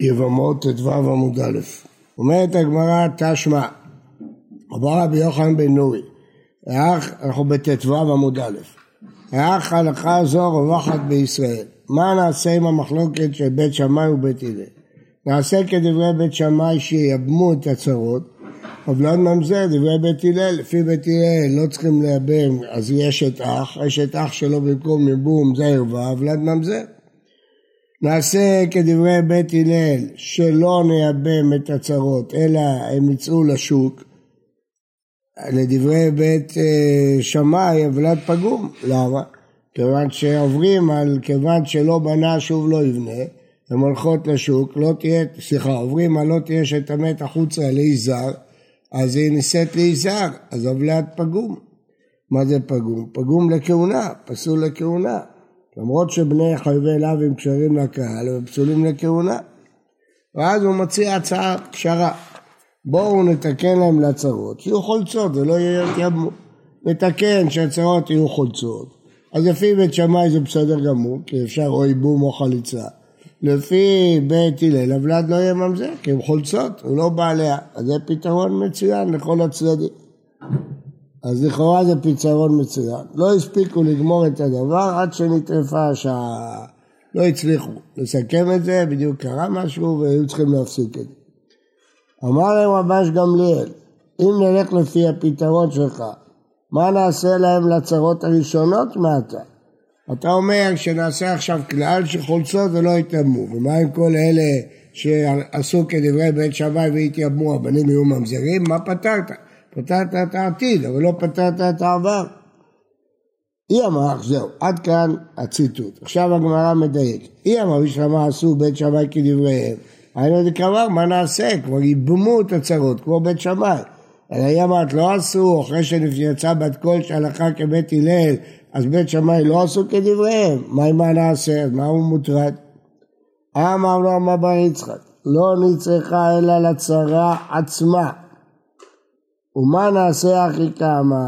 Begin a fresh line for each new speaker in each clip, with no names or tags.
יבמות ט"ו עמוד א'. אומרת הגמרא תשמע, אמר רבי יוחנן בן נורי, אנחנו בט"ו עמוד א', האח הלכה זו רווחת בישראל, מה נעשה עם המחלוקת של בית שמאי ובית הלל? נעשה כדברי בית שמאי שיבמו את הצרות, אבל לא ממזר, דברי בית הלל, לפי בית הלל לא צריכים לייבם, אז יש את אח, יש את אח שלו במקום יבום זה ערווה, ולד ממזר. נעשה כדברי בית הלל, שלא נייבם את הצרות, אלא הם יצאו לשוק. לדברי בית אה, שמאי, הוולד פגום. למה? כיוון שעוברים על כיוון שלא בנה שוב לא יבנה, הן הולכות לשוק, לא תהיה, סליחה, עוברים על לא תהיה שתמת החוצה ליזהר, אז היא נישאת ליזהר, אז הוולד פגום. מה זה פגום? פגום לכהונה, פסול לכהונה. למרות שבני חייבי לאו הם קשרים לקהל, הם פסולים לכהונה. ואז הוא מציע הצעה פשרה. בואו נתקן להם לצרות, שיהיו חולצות ולא יתייבמו. נתקן שהצרות יהיו חולצות. אז לפי בית שמאי זה בסדר גמור, כי אפשר או ייבום או חליצה. לפי בית הלל, הוולד לא יהיה ממזר, כי הם חולצות, הוא לא בעליה. אז זה פתרון מצוין לכל הצדדים. אז לכאורה זה פתרון מצוין. לא הספיקו לגמור את הדבר עד שנטרפה השעה. לא הצליחו לסכם את זה, בדיוק קרה משהו והיו צריכים להפסיק את זה. אמר להם רבש גמליאל, אם נלך לפי הפתרון שלך, מה נעשה להם לצרות הראשונות מעתה? אתה אומר שנעשה עכשיו כלל שחולצות ולא יתאמו, ומה עם כל אלה שעשו כדברי בית שמאי והתייבמו, הבנים יהיו ממזרים? מה פתרת? פתרת את העתיד, אבל לא פתרת את העבר. היא אמרה, זהו, עד כאן הציטוט. עכשיו הגמרא מדייק. היא אמרה, בשלמה עשו בית שמאי כדבריהם. היינו דקאמר, מה נעשה? כבר ייבמו את הצרות, כמו בית שמאי. אלא היא אמרת, לא עשו, אחרי שיצא בת קול שהלכה כבית הלל, אז בית שמאי לא עשו כדבריהם. מה עם מה נעשה? אז מה הוא מוטרד? אמר לו אמר בר יצחק, לא נצרכה אלא לצרה עצמה. ומה נעשה אחי כמה?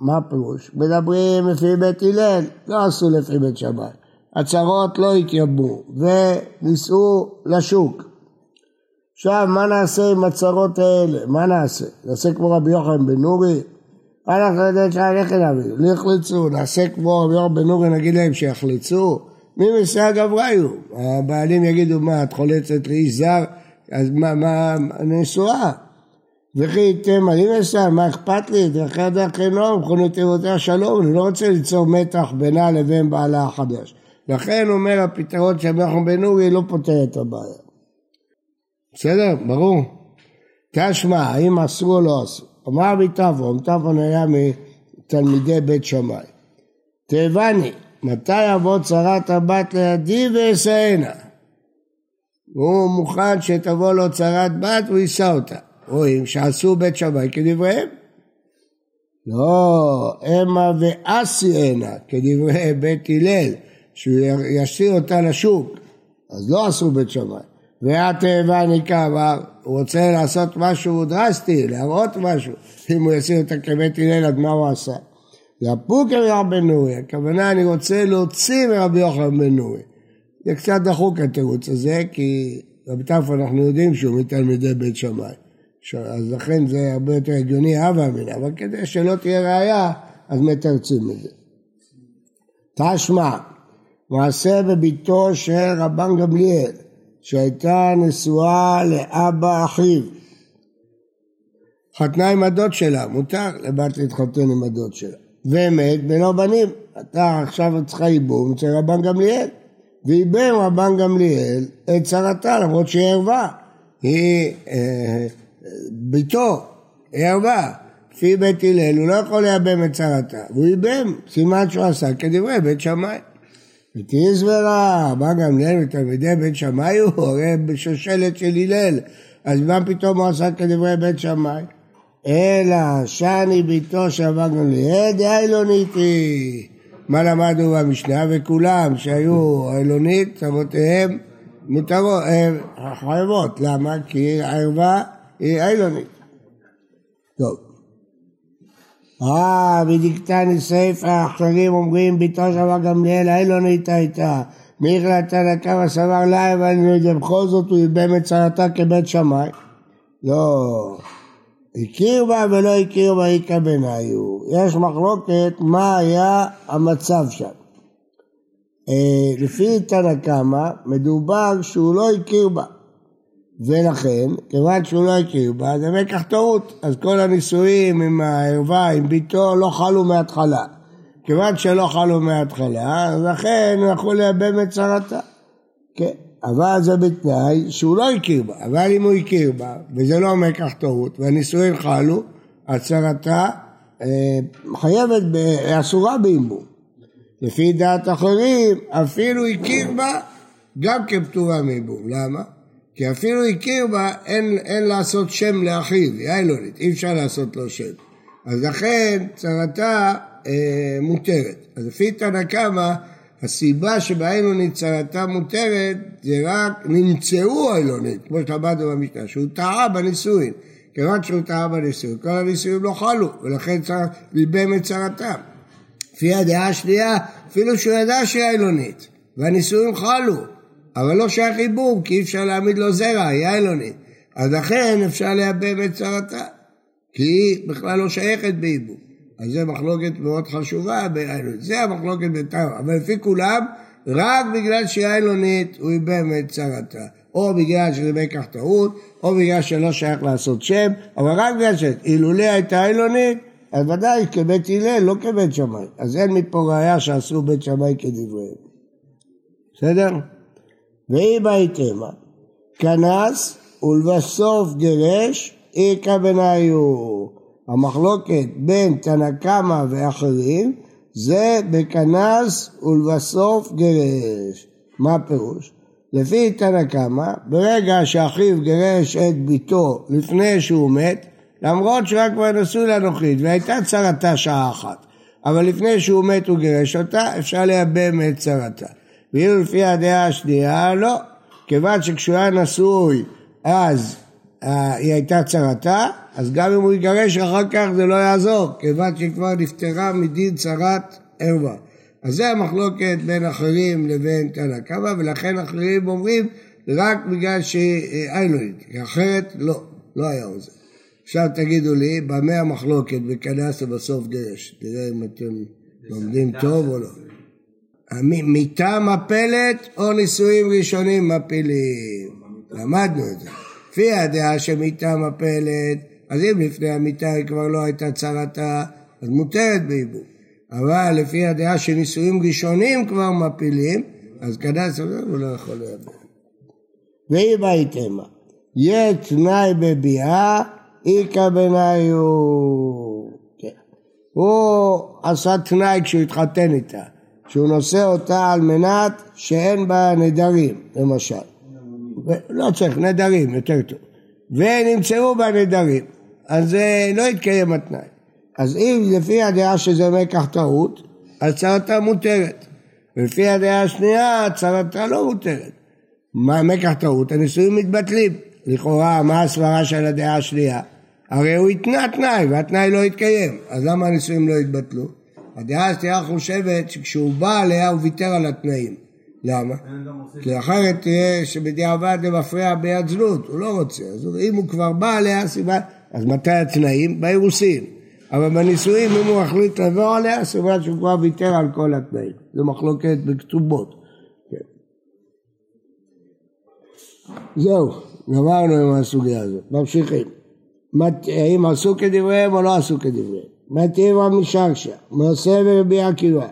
מה פירוש? מדברים לפי בית הלל, לא עשו לפי בית שמאי. הצרות לא התייבמו וניסעו לשוק. עכשיו, מה נעשה עם הצרות האלה? מה נעשה? נעשה כמו רבי יוחנן בן נורי? אנחנו יודעים שהלכת להביא, לא יחלצו, נעשה כמו רבי יוחנן בן נורי, נגיד להם שיחלצו? מי מסייע גבריו? הבעלים יגידו, מה, את חולצת לאיש זר? אז מה, מה, נשואה? וכי ייתם אני מסע, מה אכפת לי? דרכי הדרך אינו, מכונו תיבותיה שלום, אני לא רוצה ליצור מתח בינה לבין בעלה החדש. לכן אומר הפתרון של רבי בן אורי לא פותר את הבעיה. בסדר? ברור? תשמע, האם עשו או לא עשו? אמר רבי טבעון, טבעון היה מתלמידי בית שמאי. תיבני, מתי יבוא צרת הבת לידי ואשאנה? הוא מוכן שתבוא לו צרת בת והוא יישא אותה. רואים שעשו בית שמאי כדבריהם. לא, המה ואסי כדברי בית הלל, שהוא ישאיר אותה לשוק, אז לא עשו בית שמאי. והתאבה ניקה הוא רוצה לעשות משהו דרסטי, להראות משהו, אם הוא ישאיר אותה כבית הלל, אז מה הוא עשה? יפוק רבי בן נורי, הכוונה אני רוצה להוציא מרבי יוחנן בן נורי. זה קצת דחוק התירוץ הזה, כי רבי טרפה אנחנו יודעים שהוא מתלמידי בית שמאי. אז לכן זה הרבה יותר הגיוני הווה אמינא, אבל כדי שלא תהיה ראייה, אז מתרצים את זה. תשמע, מעשה בביתו של רבן גמליאל, שהייתה נשואה לאבא אחיו. חתנה עם הדוד שלה, מותר לבת להתחתן עם הדוד שלה. ומת בלא בנים. אתה עכשיו צריכה ייבום אצל רבן גמליאל. וייבם רבן גמליאל את צרתה למרות שהיא ערווה. היא אה, ביתו, היא ערווה. לפי בית הלל הוא לא יכול לייבם את צרתה, והוא ייבם, סימן שהוא עשה כדברי בית שמאי. ותהי סברה, מה גם ליל ותלמידי בית שמאי הוא הרי בשושלת של הלל, אז מה פתאום הוא עשה כדברי בית שמאי? אלא שני ביתו של אבא גמליאל דאילוניתי. מה למדנו במשנה? וכולם שהיו אילונית, אבותיהם מותרות, חייבות. למה? כי הערווה היא אילונית. טוב. אה, ודיקתני סיפא, אחרים אומרים ביתו של אבא גמליאל האילונית הייתה, מי החלט תנא קמא סבר לה, אבל בכל זאת הוא ייבם את צרתה כבית שמאי. לא, הכיר בה ולא הכיר בה איכא בניו. יש מחלוקת מה היה המצב שם. אה, לפי תנא קמא מדובר שהוא לא הכיר בה. ולכן, כיוון שהוא לא הכיר בה, זה מקח טעות. אז כל הנישואים עם הערווה, עם ביתו, לא חלו מההתחלה. כיוון שלא חלו מההתחלה, אז לכן הוא יכול לייבם את צרתה. כן, אבל זה בתנאי שהוא לא הכיר בה. אבל אם הוא הכיר בה, וזה לא מקח טעות, והנישואים חלו, הצרתה אה, חייבת, אסורה בהימור. לפי דעת אחרים, אפילו הכיר בה גם כפטורה מבום. למה? כי אפילו הכיר בה, אין, אין לעשות שם לאחיו, היא איילונית, אי אפשר לעשות לו שם. אז לכן צרתה אה, מותרת. אז לפי תנא קמא, הסיבה שבאילונית צרתה מותרת זה רק נמצאו איילונית, כמו שלמדנו במשנה, שהוא טעה בנישואין. כיוון שהוא טעה בנישואין, כל הנישואין לא חלו, ולכן צריך ליבם את צרתם. לפי הדעה השנייה, אפילו שהוא ידע שהיא איילונית, והנישואים חלו, אבל לא שייך עיבור, כי אי אפשר להעמיד לו זרע, היא איילונית. אז לכן אפשר לייבם את צרתה, כי היא בכלל לא שייכת בעיבור. אז זו מחלוקת מאוד חשובה באיילונית. זה המחלוקת בינתיים, אבל לפי כולם, רק בגלל שהיא איילונית, הוא ייבם את צרתה. או בגלל שזה מקח טעות, או בגלל שלא שייך לעשות שם, אבל רק בגלל ש... אילולא הייתה אילונית, אז ודאי כבית הלל, לא כבית שמאי. אז אין מפה ראיה שעשו בית שמאי כדבריהם. בסדר? ואי בהתאמה, כנס ולבסוף גירש, איכא בניו. המחלוקת בין תנא קמא ואחרים זה בכנס ולבסוף גירש. מה הפירוש? לפי תנא קמא, ברגע שאחיו גירש את ביתו לפני שהוא מת, למרות שהוא היה כבר נשוי לנוחית והייתה צרתה שעה אחת, אבל לפני שהוא מת הוא גירש אותה, אפשר לייבם את צרתה. ואילו לפי הדעה השנייה, לא. כיוון שכשהוא היה נשוי אז אה, היא הייתה צרתה, אז גם אם הוא יגרש אחר כך זה לא יעזור, כיוון שהיא כבר נפטרה מדין צרת ערווה. אז זה המחלוקת בין אחרים לבין תנא קמא, ולכן אחרים אומרים רק בגלל שהיא איילונית, כי אחרת לא, לא היה עוזר. עכשיו תגידו לי, במה המחלוקת בכנס ובסוף גרש? תראה אם אתם לומדים טוב או לא. מיתה מפלת או נישואים ראשונים מפילים? למדנו את זה. לפי הדעה שמיתה מפלת, אז אם לפני המיתה היא כבר לא הייתה צרתה, אז מותרת בעיבוד. אבל לפי הדעה שנישואים ראשונים כבר מפילים, אז כנס הוא לא יכול לדבר. ואם הייתמה, יהיה תנאי בביאה איכא בניו. כן. הוא עשה תנאי כשהוא התחתן איתה, שהוא נושא אותה על מנת שאין בה נדרים, למשל. לא צריך, נדרים, יותר טוב. ונמצאו בה נדרים, אז זה לא יתקיים התנאי. אז אם לפי הדעה שזה מקח טעות, אז צרתה מותרת. ולפי הדעה השנייה, צרתה לא מותרת. מה מקח טעות? הנישואים מתבטלים. לכאורה, מה הסברה של הדעה השנייה? הרי הוא התנה תנאי והתנאי לא התקיים, אז למה הנישואים לא התבטלו? הדעה השנייה חושבת שכשהוא בא עליה הוא ויתר על התנאים. למה? כי אחרת תראה שבדיעבד זה מפריע ביד זנות, הוא לא רוצה. אז אם הוא כבר בא עליה, סיבה... אז מתי התנאים? באירוסין. אבל בנישואים, אם הוא החליט לבוא עליה, סיבה שהוא כבר ויתר על כל התנאים. זו מחלוקת בכתובות. כן. זהו, גמרנו עם הסוגיה הזאת. ממשיכים. האם עשו כדבריהם או לא עשו כדבריהם. מטבע משרשה, מעשה ורבי עקיבא,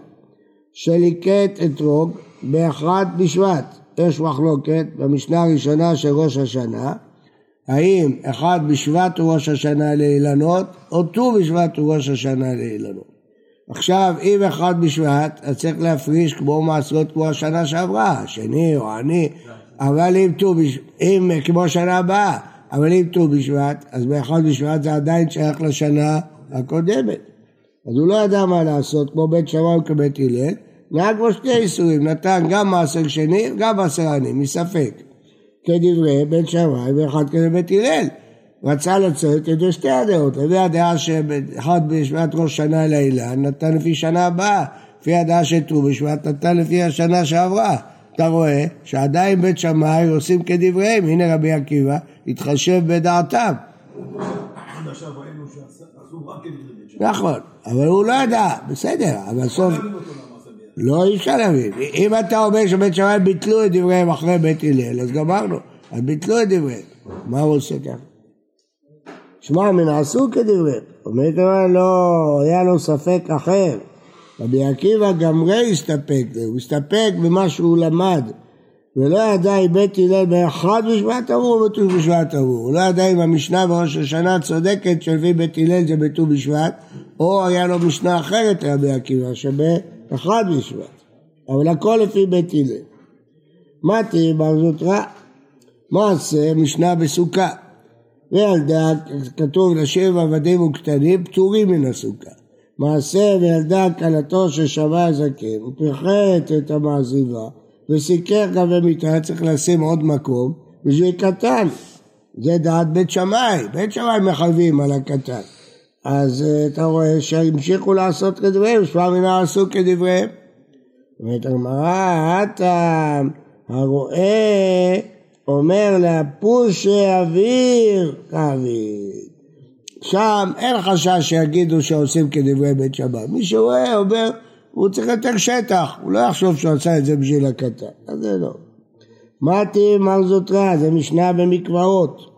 שליקט אתרוג באחת בשבט. יש מחלוקת במשנה הראשונה של ראש השנה, האם אחד בשבט הוא ראש השנה לאילנות, או ט"ו בשבט הוא ראש השנה לאילנות. עכשיו, אם אחד בשבט, אז צריך להפריש כמו מעשרות כמו השנה שעברה, שני או עני, אבל אם ט"ו בשבט, אם כמו שנה הבאה, אבל אם ט"ו בשבט, אז באחד בשבט זה עדיין שייך לשנה הקודמת. אז הוא לא ידע מה לעשות, כמו בית שמאי וכבית הלל, נהג בו שני איסורים, נתן גם מעשר שני וגם מעשר עני, מספק. כדברי בית שמאי ואחד כזה בית הלל. רצה לצאת כדי שתי הדעות, לפי הדעה שאחד בשבט ראש שנה לאילן נתן לפי שנה הבאה, לפי הדעה של ט"ו בשבט נתן לפי השנה שעברה. אתה רואה שעדיין בית שמאי עושים כדבריהם, הנה רבי עקיבא התחשב בדעתם. נכון, אבל הוא לא ידע, בסדר, אבל סוף... לא, אי אפשר להבין. אם אתה אומר שבית שמאי ביטלו את דבריהם אחרי בית הלל, אז גמרנו. אז ביטלו את דבריהם. מה הוא עושה ככה? שמע, מן עשו כדבריהם. אומרת לא, היה לו ספק אחר. רבי עקיבא גמרי הסתפק, הוא הסתפק במה שהוא למד. ולא ידע אם בית הלל באחד בשבט אמרו או בט"ו בשבט אמרו. הוא לא ידע אם המשנה בראש השנה צודקת שלפי בית הלל זה בט"ו בשבט, או היה לו משנה אחרת רבי עקיבא שבאחד בשבט. אבל הכל לפי בית הלל. מתי בר זוטרא, מעשה משנה בסוכה. וילדה, כתוב לשבע עבדים וקטנים פטורים מן הסוכה. מעשה וילדה כלתו ששווה הזקן, הוא פיחת את המעזיבה וסיקר גבי מיטה, צריך לשים עוד מקום בשביל קטן. זה דעת בית שמאי, בית שמאי מחייבים על הקטן. אז אה, אתה רואה שהמשיכו לעשות כדבריהם, שמע מינה עשו כדבריהם. אומרת הגמרא, הטעם הרואה אומר לפוש אוויר כאוויר. שם אין חשש שיגידו שעושים כדברי בית שמאי. מי שרואה אומר, הוא צריך יותר שטח, הוא לא יחשוב שהוא עשה את זה בשביל הקטן. אז זה לא. מתי מר זוטרא, זה משנה במקוואות.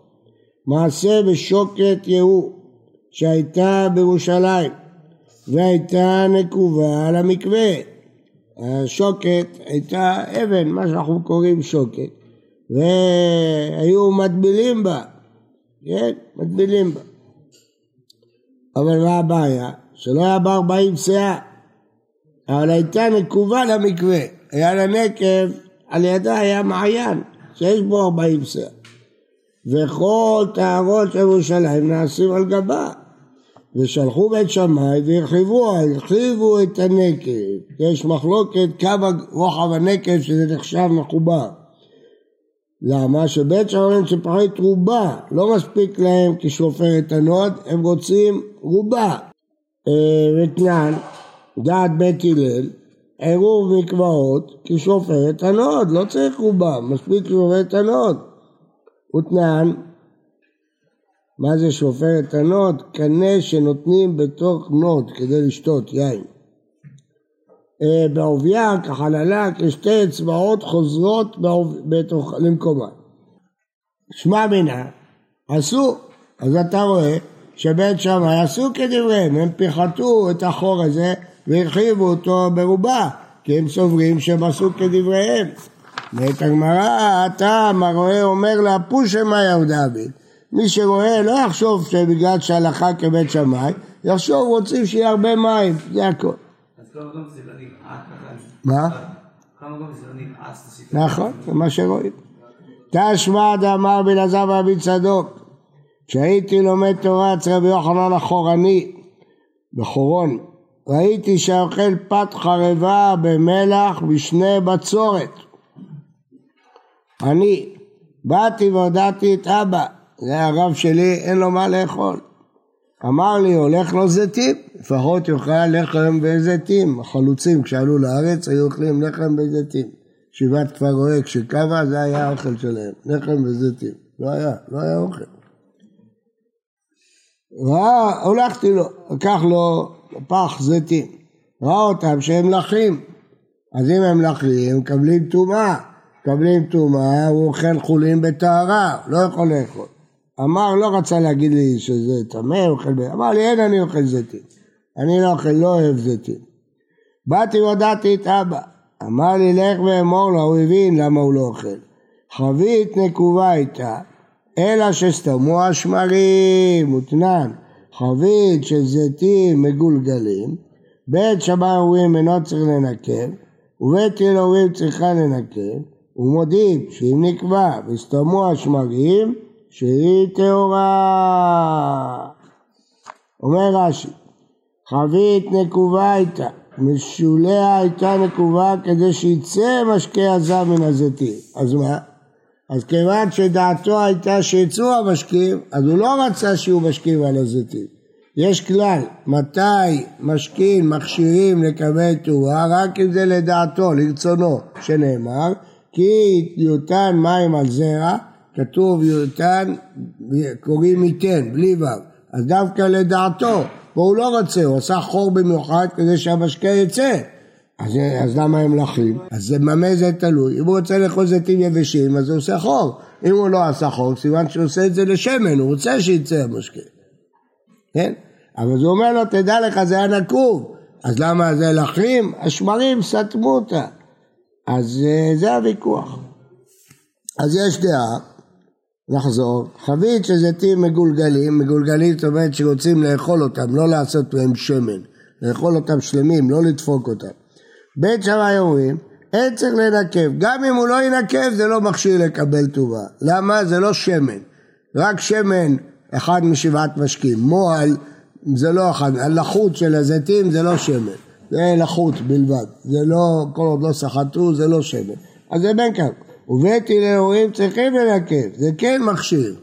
מעשה בשוקת יהוא, שהייתה בירושלים, והייתה נקובה על המקווה. השוקת הייתה אבן, מה שאנחנו קוראים שוקת, והיו מטבילים בה, כן? מטבילים בה. אבל מה הבעיה? שלא היה בה ארבעים שאה, אבל הייתה נקובה למקווה, היה לה נקב, על ידה היה מעיין, שיש בו ארבעים סאה. וכל טהרות של ירושלים נעשים על גבה. ושלחו בית שמאי והרחיבו, הרחיבו את הנקב. יש מחלוקת כמה רוחב הנקב שזה נחשב מחובר. למה? שבית שמאי שיפחת רובה, לא מספיק להם כשפופרת הנוד, הם רוצים רובה. ותנן, דעת בית הלל, עירוב מקוואות כשפופרת הנוד, לא צריך רובה, מספיק שפופרת הנוד. ותנן, מה זה שפופרת הנוד? קנה שנותנים בתוך נוד כדי לשתות יין. אה, כעובייה, כחללה, כשתי אצבעות חוזרות בתוך, למקומה. שמע מינה, עשו, אז אתה רואה שבית שמאי עשו כדבריהם, הם פיחתו את החור הזה והרחיבו אותו ברובה, כי הם סוברים שהם עשו כדבריהם. ואת הגמרא, הטעם הרואה אומר לה פושמא יהודה בי. מי שרואה לא יחשוב שבגלל שהלכה כבית שמאי, יחשוב רוצים שיהיה הרבה מים, זה הכל. מה? נכון, זה מה שרואים. תשמע דאמר בן עזב רבי צדוק, כשהייתי לומד תורה אצל רבי יוחנן החורני, בחורון, ראיתי שאוכל פת חרבה במלח בשני בצורת. אני באתי והודעתי את אבא, זה הרב שלי, אין לו מה לאכול. אמר לי, הולך לו זיתים, לפחות יאכל לחם וזיתים. החלוצים כשעלו לארץ היו אוכלים לחם וזיתים. שבעת כפר רואה כשקמה זה היה האוכל שלהם, לחם וזיתים. לא היה, לא היה אוכל. ראה, הולכתי לו, לקח לו פח זיתים. ראה אותם שהם לחים. אז אם הם לחים, מקבלים טומאה. מקבלים טומאה, הוא אוכל חולין בטהרה, לא יכול לאכול. אמר, לא רצה להגיד לי שזה טמא, אוכל ב... אמר לי, אין, אני אוכל זיתים. אני לא אוכל, לא אוהב זיתים. באתי והודעתי את אבא. אמר לי, לך ואמור לו, הוא הבין למה הוא לא אוכל. חבית נקובה איתה, אלא שסתמו השמרים, ותנן. חבית של זיתים מגולגלים, בית שמאי אומרים אינו צריך לנקב, ובית הלל אומרים צריכה לנקב, ומודים שאם נקבע וסתמו השמרים, שהיא טהורה. אומר רש"י, חבית נקובה הייתה, משוליה הייתה נקובה כדי שיצא משקה הזב מן הזיתים. אז מה? אז כיוון שדעתו הייתה שיצאו המשקים, אז הוא לא רצה שיהיו משקים על הזיתים. יש כלל, מתי משקים מכשירים לקבל תרועה? רק אם זה לדעתו, לרצונו, שנאמר, כי יותן מים על זרע, כתוב יותן, קוראים ייתן, בלי ו', אז דווקא לדעתו, והוא לא רוצה, הוא עשה חור במיוחד כדי שהמשקה יצא. אז, אז למה הם לחים? אז במה זה תלוי? אם הוא רוצה לאכול זיתים יבשים, אז הוא עושה חור. אם הוא לא עשה חור, סימן שהוא עושה את זה לשמן, הוא רוצה שיצא המשקה. כן? אבל הוא אומר לו, תדע לך, זה היה נקוב. אז למה זה לחים? השמרים סתמו אותה. אז אה, זה הוויכוח. אז יש דעה, נחזור, חבית של זיתים מגולגלים, מגולגלים זאת אומרת שרוצים לאכול אותם, לא לעשות מהם שמן, לאכול אותם שלמים, לא לדפוק אותם. בית שמאי אומרים, אין צריך לנקב, גם אם הוא לא ינקב זה לא מכשיר לקבל טובה. למה? זה לא שמן, רק שמן אחד משבעת משקים, מועל זה לא אחד, הלחות של הזיתים זה לא שמן, זה לחות בלבד, זה לא, כל עוד לא סחטו זה לא שמן, אז זה בין כך, ובית הילהורים צריכים לנקב, זה כן מכשיר,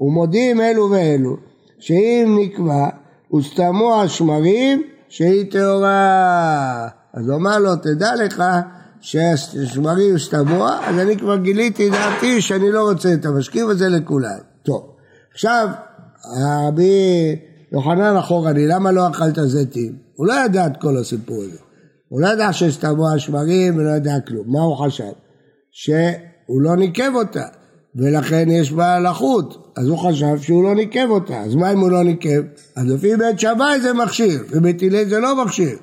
ומודיעים אלו ואלו, שאם נקבע וסתמו השמרים שהיא טהורה, אז הוא אמר לו תדע לך שהשמרים סתמו, אז אני כבר גיליתי דעתי שאני לא רוצה את המשקיף הזה לכולם. טוב, עכשיו רבי יוחנן אחורני, למה לא אכלת זיתים? הוא לא ידע את כל הסיפור הזה. הוא לא ידע שסתמו השמרים ולא ידע כלום. מה הוא חשב? שהוא לא ניקב אותה, ולכן יש בה לחות. אז הוא חשב שהוא לא ניקב אותה. אז מה אם הוא לא ניקב? אז לפי בית שמאי זה מכשיר, ובית הלל זה לא מכשיר.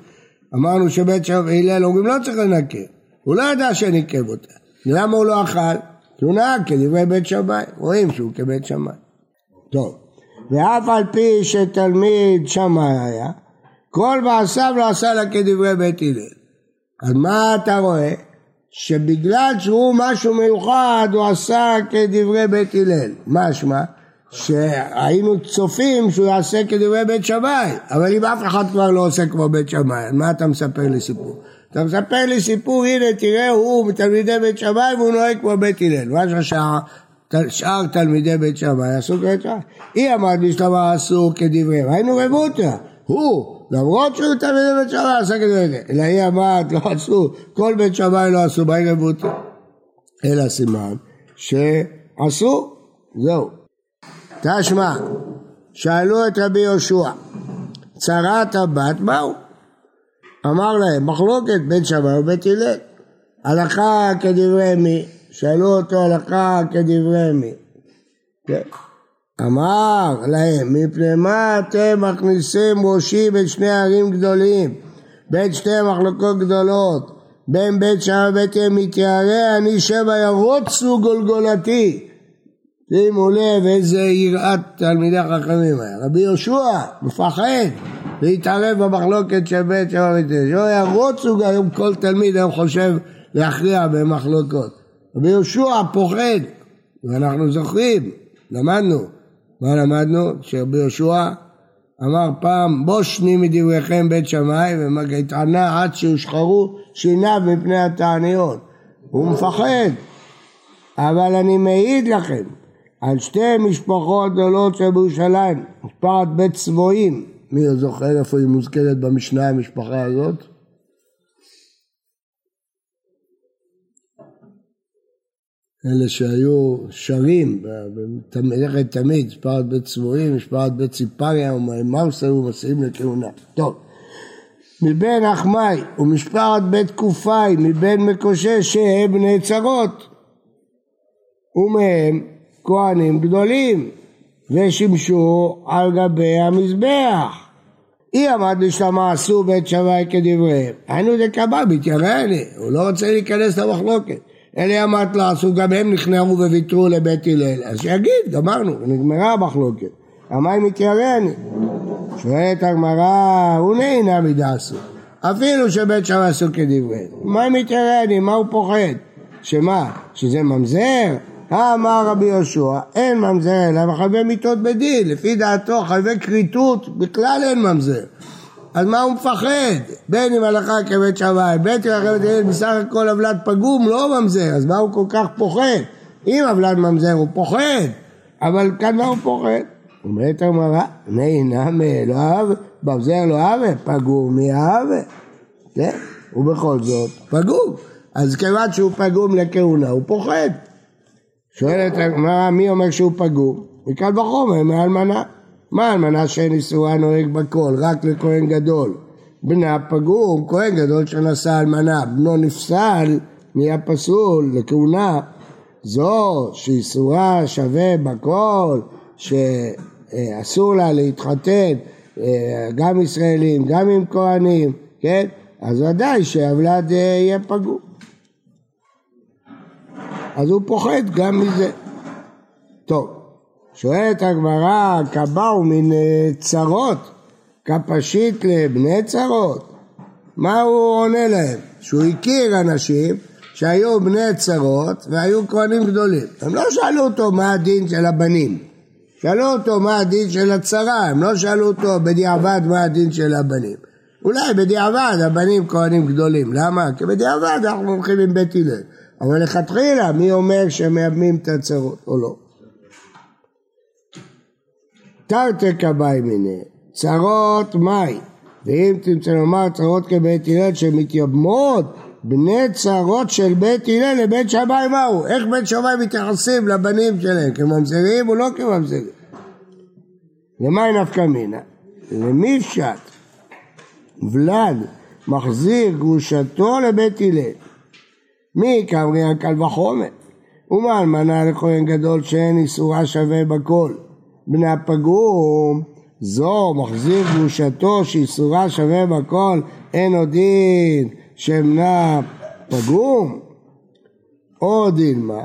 אמרנו שבית הלל אומרים לא צריך לנקב. הוא לא ידע שניקב אותה. למה הוא לא אכל? כי הוא נהג כדברי בית שמאי. רואים שהוא כבית שמאי. טוב. ואף על פי שתלמיד שמאי היה, כל מעשיו לא עשה לה כדברי בית הלל. אז מה אתה רואה? שבגלל שהוא משהו מיוחד הוא עשה כדברי בית הלל. משמע שהיינו צופים שהוא יעשה כדברי בית שמאי, אבל אם אף אחד כבר לא עושה כמו בית שמאי, מה אתה מספר לי סיפור? אתה מספר לי סיפור, הנה תראה הוא מתלמידי בית שמאי והוא נוהג כמו בית הלל. מה שהשעה שאר תלמידי בית שמאי עשו כבית שמאי. היא אמרת בשלמה אסור כדבריהם, היינו רבותא, הוא, למרות שהוא תלמידי בית שמאי עשה כדבריהם, אלא היא אמרת לא עשו, כל בית שמאי לא עשו, מהי רבותא? אלא סימן שעשו, זהו. תשמע, שאלו את רבי יהושע, צרת הבת מהו? אמר להם, מחלוקת בית שמאי ובית הלל, הלכה כדברי מי? שאלו אותו הלכה כדברי מי. כן. אמר להם, מפני מה אתם מכניסים ראשי בין שני ערים גדולים, בין שתי מחלוקות גדולות, בין בית שער ובית יהיה מתיירא, אני שמא ירוצו גולגולתי. שימו לב איזה יראת תלמידי חכמים היה. רבי יהושע מפחד להתערב במחלוקת של בית ובית יהיה. שלא ירוצו גם כל תלמיד היום חושב להכריע במחלוקות. רבי יהושע פוחד, ואנחנו זוכרים, למדנו, מה למדנו? שרבי יהושע אמר פעם בושני מדבריכם בית שמאי והתענה עד שהושחרו שיניו מפני התעניות הוא מפחד אבל אני מעיד לכם על שתי משפחות גדולות של בירושלים משפחת בית צבועים מי זוכר איפה היא מוזכרת במשנה המשפחה הזאת? אלה שהיו שרים במלאכת תמיד, משפחת בית צבועים, משפחת בית ציפריה ומאמרסר ומסעים לכהונה. טוב, מבין אחמי ומשפחת בית קופאי, מבין מקושש שהם נעצרות, ומהם כהנים גדולים, ושימשו על גבי המזבח. אי עמד לשלמה עשו בית שמאי כדבריהם. היינו דקבע, מתיירא הוא לא רוצה להיכנס למחלוקת. אלה אמרת לעשו, גם הם נכנעו וויתרו לבית הלל. אז שיגיד, גמרנו, נגמרה המחלוקת. המים מתיירני. שואלת הגמרא, הוא נהנה מדעשו. אפילו שבית שם עשו כדברי. מה מתיירני? מה הוא פוחד? שמה? שזה ממזר? אמר רבי יהושע, אין ממזר אלא מחייבי מיתות בדין, לפי דעתו חייבי כריתות בכלל אין ממזר. אז מה הוא מפחד? בין אם הלכה כבית שמאי, בין אם הלכה כבית בסך הכל עוולת פגום לא ממזר, אז מה הוא כל כך פוחד? אם עוולת ממזר הוא פוחד, אבל כאן מה הוא פוחד? אומרת הגמרא, נהנה מאליו, ממזר לא אהבה, פגום מי אהבה. כן? ובכל זאת, פגום. אז כיוון שהוא פגום לכהונה, הוא פוחד. שואלת הגמרא, מי אומר שהוא פגום? מקל וחומר, מאלמנה. מה אלמנה שאין איסורה נוהג בכל, רק לכהן גדול. בנה פגום, כהן גדול שנשא אלמנה, בנו נפסל, נהיה פסול לכהונה. זו שאיסורה שווה בכל, שאסור לה להתחתן אה, גם ישראלים, גם עם כהנים, כן? אז ודאי שהוולד אה, יהיה פגום. אז הוא פוחד גם מזה. טוב, שואלת הגמרא, כבאו מן צרות, כפשיט לבני צרות? מה הוא עונה להם? שהוא הכיר אנשים שהיו בני צרות והיו כהנים גדולים. הם לא שאלו אותו מה הדין של הבנים, שאלו אותו מה הדין של הצרה, הם לא שאלו אותו בדיעבד מה הדין של הבנים. אולי בדיעבד הבנים כהנים גדולים, למה? כי בדיעבד אנחנו הולכים עם בית הלל. אבל לכתחילה מי אומר שהם מייבמים את הצרות או לא? תרתי כבאי מיני, צרות מאי, ואם תמצא לומר צרות כבית הלל שמתייבמות בני צרות של בית הלל לבית שמאי מהו? איך בית שמאי מתייחסים לבנים שלהם? כממזרים או לא כממזרים? למאי נפקא מינה? למי פשט? ולד מחזיר גרושתו לבית הלל מי כאמרי קל וחומר? ומה אלמנה לכהן גדול שאין איסורה שווה בכל? בני הפגום זו מחזיר גרושתו שאיסורה שווה בכל אין עוד דין שמנה פגום או דילמה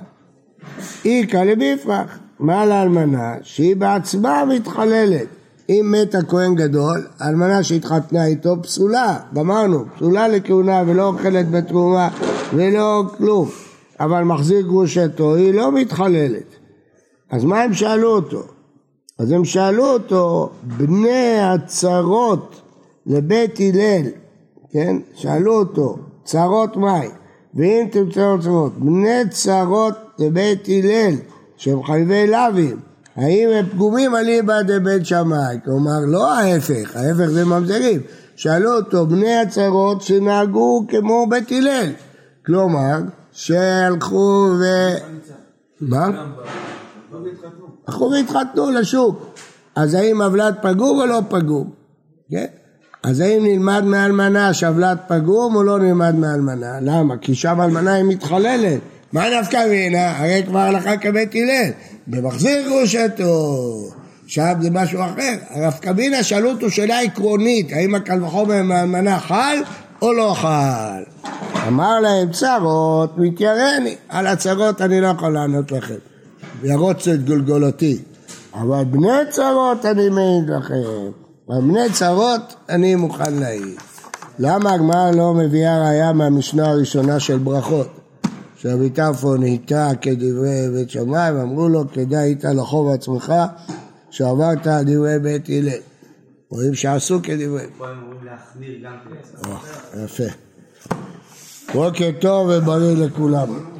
איכא לביפרח מה לאלמנה שהיא בעצמה מתחללת אם מת הכהן גדול, אלמנה שהתחתנה איתו פסולה, גמרנו, פסולה לכהונה ולא אוכלת בתרומה ולא כלום, אבל מחזיר גרושתו, היא לא מתחללת. אז מה הם שאלו אותו? אז הם שאלו אותו, בני הצרות לבית הלל, כן? שאלו אותו, צרות מהי? ואם תמצאו צרות, בני צרות לבית הלל, שהם חייבי לאווים, האם הם פגומים על איבא דבית שמאי? כלומר, לא ההפך, ההפך זה ממזרים. שאלו אותו, בני הצרות שנהגו כמו בית הלל. כלומר, שהלכו ו... מה? הלכו והתחתנו לשוק. אז האם הוולד פגום או לא פגום? כן? אז האם נלמד מאלמנה שהוולד פגום או לא נלמד מאלמנה? למה? כי שם אלמנה היא מתחללת. מה נפקא מינה? הרי כבר הלכה כבית הלל. במחזיר גרושתו. שם זה משהו אחר. הרב קבינה שאלו אותו שאלה עקרונית, האם הקל וחומר מהאלמנה חל או לא חל? אמר להם צרות מתיירני, על הצרות אני לא יכול לענות לכם, ירוץ את גולגולתי, אבל בני צרות אני מעיד לכם, על בני צרות אני מוכן להעיד. למה הגמרא לא מביאה ראיה מהמשנה הראשונה של ברכות? שרבי טרפון נהייתה כדברי בית שמאי, ואמרו לו, כדאי היית לחוב עצמך שעברת דברי בית הלל. רואים שעשו כדברי. פה הם אומרים להחמיר גם כן. יפה. בוקר טוב ובריא לכולם.